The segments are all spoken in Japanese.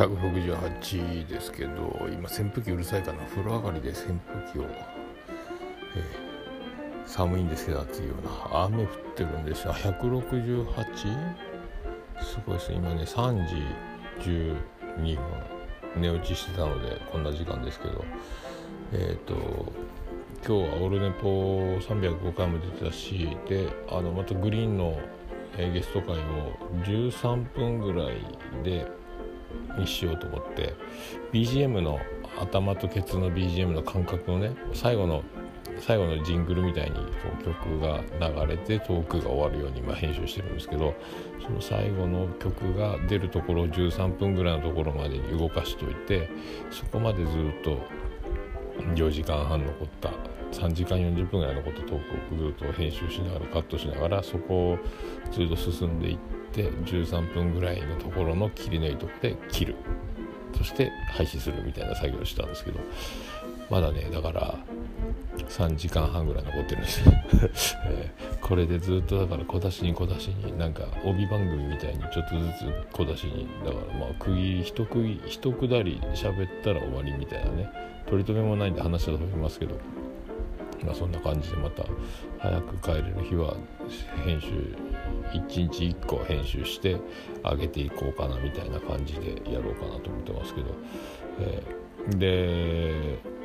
168ですけど今扇風機うるさいかな。風呂上がりで扇風機を、えー、寒いんですけど暑いような。雨降ってるんですよ。168? すごいですね。今ね3時12分。寝落ちしてたのでこんな時間ですけど。えっ、ー、と今日はオルネポ305回も出てたしであのまたグリーンのえゲスト会を13分ぐらいでにしようと思って BGM の頭とケツの BGM の感覚をね最後の最後のジングルみたいにこう曲が流れてトークが終わるように今編集してるんですけどその最後の曲が出るところ13分ぐらいのところまでに動かしといてそこまでずっと4時間半残った3時間40分ぐらい残ったトークをずっと編集しながらカットしながらそこをずっと進んでいって13分ぐらいのところの切り抜いとこで切る。そして廃止するみたいな作業をしたんですけど。まだねだから3時間半ぐらい残ってるんです えー、これでずっとだから小出しに小出しになんか帯番組みたいにちょっとずつ小出しにだからまあ区切り一区切一くだり喋ったら終わりみたいなね。取り留めもないんで話したと思いますけど。まあそんな感じでまた早く帰れる日は編集1日1個編集して上げていこうかなみたいな感じでやろうかなと思ってますけど、えー、で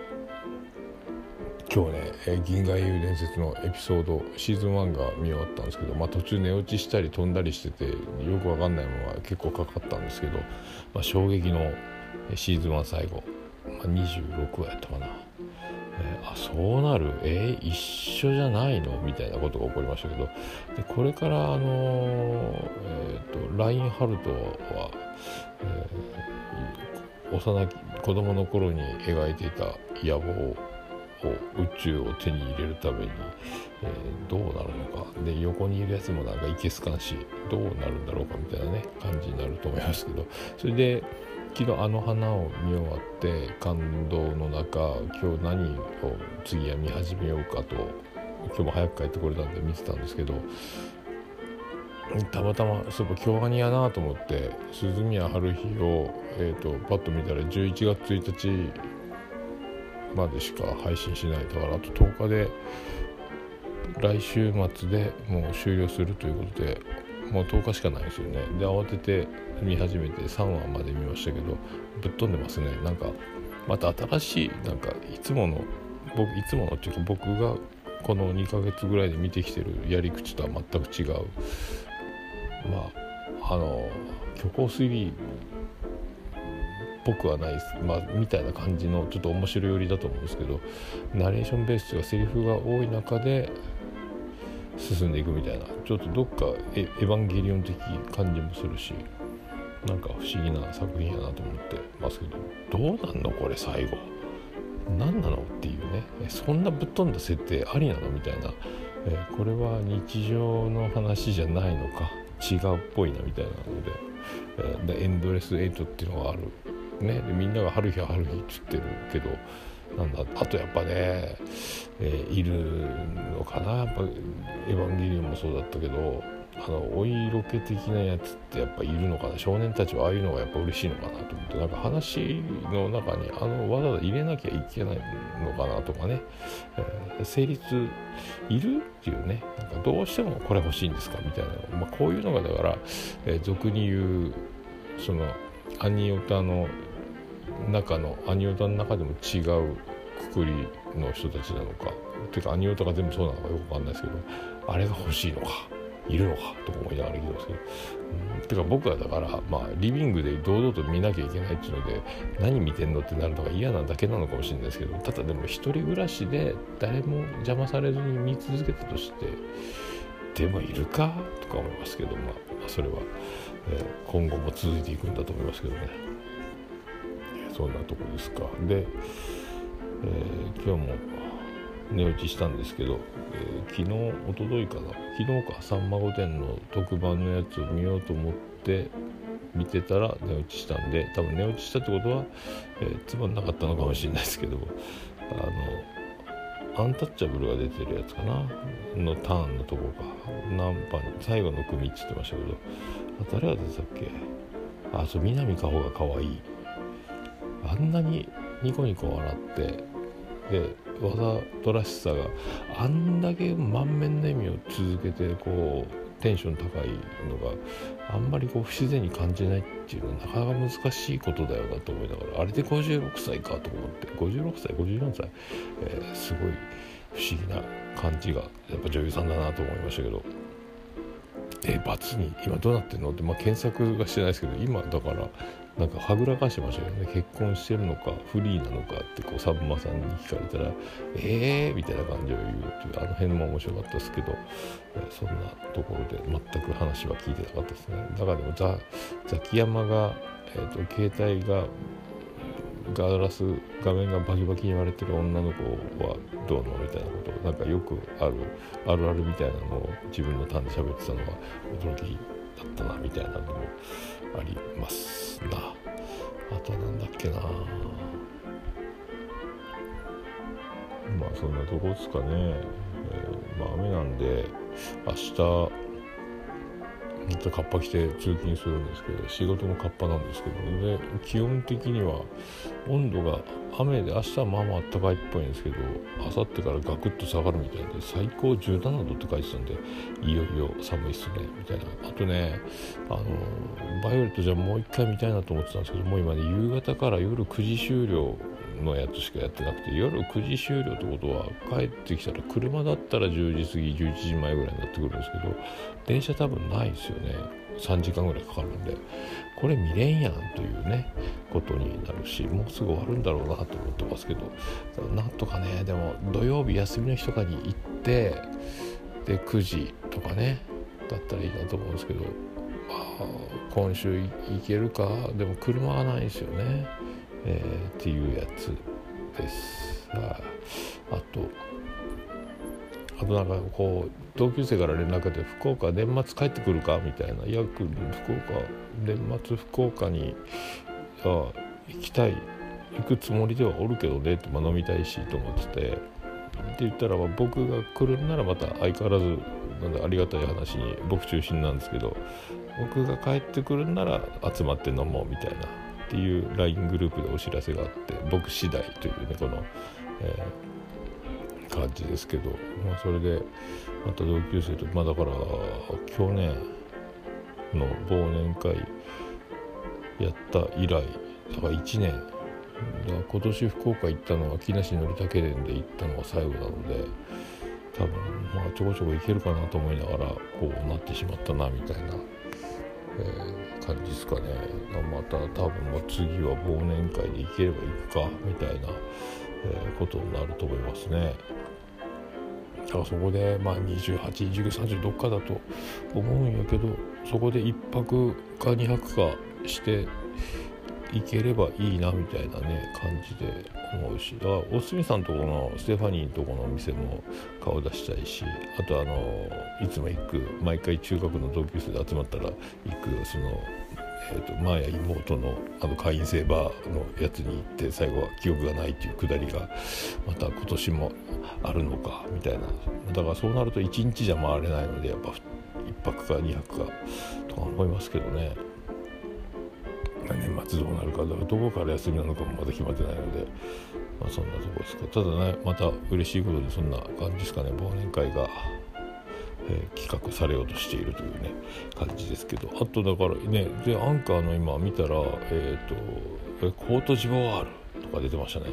今日ね「銀河英雄伝説」のエピソードシーズン1が見終わったんですけど、まあ、途中寝落ちしたり飛んだりしててよくわかんないまま結構かかったんですけど、まあ、衝撃のシーズン1最後、まあ、26話やったかな、あそうなる？えー、一緒じゃないの？みたいなことが起こりましたけど。でこれからあのー、えーと、ラインハルトは、えー、幼き子供の頃に描いていた野望こう宇宙を手に入れるために、えー、どうなるのか。で横にいるやつもなんかいけすかんしどうなるんだろうかみたいなね感じになると思いますけど。それで昨日あの花を見終わって感動の中今日何を次は見始めようかと今日も早く帰ってこれたんで見てたんですけどたまたまそういえば京アニやなと思って鈴宮春日を、えーとパッと見たら11月1日までしか配信しない。だからあと10日で来週末でもう終了するということでもう10日しかないですよね。で慌てて見始めて3話まで見ましたけどぶっ飛んでますね。なんかまた新しいなんかいつもの僕いつものっていうか僕がこの2ヶ月ぐらいで見てきてるやり口とは全く違う。まああの虚構推理ぽくはないです、まあ、みたいな感じのちょっと面白寄りだと思うんですけどナレーションベースというかセリフが多い中で進んでいくみたいな。ちょっとどっかエヴァンゲリオン的感じもするしなんか不思議な作品やなと思って。ますけどどうなんのこれ最後。何なのっていうね。そんなぶっ飛んだ設定ありなのみたいな、えこれは日常の話じゃないのか。違うっぽいなみたいなので、えエンドレス8っていうのがある。ね、でみんなが春日春日っつってるけどなんだあとやっぱね、えー、いるのかなやっぱ「エヴァンゲリオン」もそうだったけどあのお色気的なやつってやっぱいるのかな少年たちはああいうのがやっぱ嬉しいのかなと思ってなんか話の中にあのわざわざ入れなきゃいけないのかなとかね、えー、成立いるっていうねなんかどうしてもこれ欲しいんですかみたいな、まあ、こういうのがだから、えー、俗に言うそのアニオタの中のアニオタの中でも違うくくりの人たちなのか。ていうかアニオタが全部そうなのかよくわかんないですけどあれが欲しいのかいるのかとか思いながら聞いてますけど、うん、てか僕はだからまあリビングで堂々と見なきゃいけないっていうので何見てんのってなるのが嫌なだけなのかもしれないですけどただでも一人暮らしで誰も邪魔されずに見続けたとしてでもいるかとか思いますけどまあそれは、えー、今後も続いていくんだと思いますけどね。そんなとこですか。で、えー、今日も寝落ちしたんですけど、えー、昨日おとといかな。昨日か「さんま御殿」の特番のやつを見ようと思って見てたら寝落ちしたんで多分寝落ちしたってことは、えー、つまんなかったのかもしれないですけどあのアンタッチャブルが出てるやつかな。のターンのとこか。何番最後の組って言ってましたけどあ誰が出てたっけ？あそう南かほが可愛い。あんなにニコニコ笑ってでわざとらしさがあんだけ満面の笑みを続けてこうテンション高いのがあんまりこう不自然に感じないっていうのはなかなか難しいことだよなと思いながらあれで56歳かと思って56歳54歳、えー、すごい不思議な感じがやっぱ女優さんだなと思いましたけど。え罰に今どうなってんの？って、まあ、検索がしてないですけど今だからなんかはぐらかしてましたよね。結婚してるのかフリーなのかってこうサブマさんに聞かれたら「ええー」みたいな感じを言うっていうあの辺も面白かったですけど、そんなところで全く話は聞いてなかったですね。だからでもザザキヤマが、えーと、携帯がガラス画面がバキバキに割れてる女の子はどうのみたいなことなんかよくあるあるあるみたいなのを自分のターンで喋ってたのが驚きったなみたいなのもありますな。あとなんだっけな。まあそんなとこですかね、えー、まあ雨なんで明日またカッパ着て通勤するんですけど仕事もカッパなんですけどで基本的には温度が雨で明日はまあまあ暖かいっぽいんですけど明後日からガクッと下がるみたいで最高17度って書いてたんでいよいよ寒いっすねみたいな。あとねあのバイオレットじゃもう一回見たいなと思ってたんですけどもう今ね夕方から夜9時終了のやつしかやってなくて夜9時終了ってことは帰ってきたら車だったら10時過ぎ11時前ぐらいになってくるんですけど電車多分ないですよね。3時間ぐらいかかるんで。これ見れんやんというねことになるしもうすぐ終わるんだろうなと思ってますけどなんとかねでも土曜日休みの日とかに行ってで9時とかねだったらいいなと思うんですけど、まあ、今週行けるか？でも車がないですよね、えー、っていうやつです。ああとあとなんかこう同級生から連絡で福岡年末帰ってくるかみたいな「いや福岡年末福岡にあ行きたい行くつもりではおるけどね」って、まあ、飲みたいしと思っててって言ったら、まあ、僕が来るんならまた相変わらずなんだありがたい話に僕中心なんですけど僕が帰ってくるんなら集まって飲もうみたいなっていう LINE グループでお知らせがあって僕次第というねこの、えー感じですけど、まあ、それでまた同級生とまあだから去年の忘年会やった以来だから1年今年福岡行ったのは木梨憲武殿で行ったのが最後なので多分まあちょこちょこ行けるかなと思いながらこうなってしまったなみたいな、えー、感じですかねまた多分もう次は忘年会で行ければ行くかみたいな、えー、ことになると思いますね。だからそこでまあ282930どっかだと思うんやけどそこで1泊か2泊かして行ければいいなみたいなね感じで思うし。だからおすみさんとこのステファニーとこのお店も顔出したいしあとあのいつも行く毎回中学の同級生で集まったら行くそのえーと、マーヤ妹のあの会員制バーのやつに行って最後は記憶がないっていうくだりがまた今年もあるのかみたいな。だからそうなると1日じゃ回れないのでやっぱ1泊か2泊かとか思いますけどね。年末どうなるかだかどこから休みなのかもまだ決まってないので、まあ、そんなとこですかただねまた嬉しいことでそんな感じですかね忘年会が。えー、企画されようとしているというね感じですけどあとだからねでアンカーの今見たらえっ、ー、とコートジボワールとか出てましたね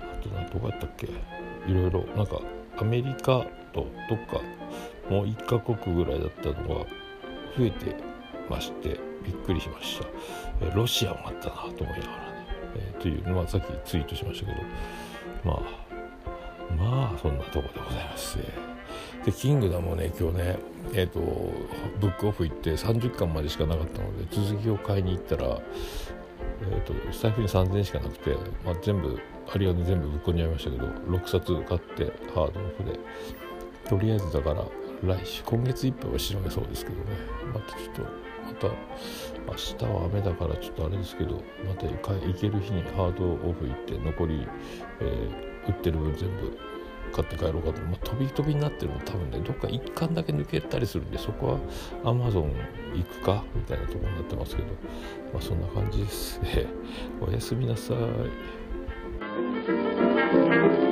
あとどこやったっけ？いろいろなんかアメリカとどっかもう1カ国ぐらいだったのが増えてましてびっくりしました、ロシアもあったなと思いながらね、え、というのはさっきツイートしましたけど。まあまあそんなとこでございます、でキングダムもね今日ねえっ、ー、とブックオフ行って30巻までしかなかったので続きを買いに行ったらえーと、スタイフに3000円しかなくて、まあ、全部ありがで全部ぶっこんじゃいましたけど6冊買ってハードオフで。とりあえずだから来週今月いっぱいは調べそうですけどね。またちょっとた明日は雨だからちょっとあれですけどまた行ける日にハードオフ行って残り、えー、売ってる分全部買って帰ろうかと、まあ、飛び飛びになってるの多分ねどっか一貫だけ抜けたりするんでそこはアマゾン行くかみたいなとこになってますけどまあそんな感じです。ねおやすみなさい。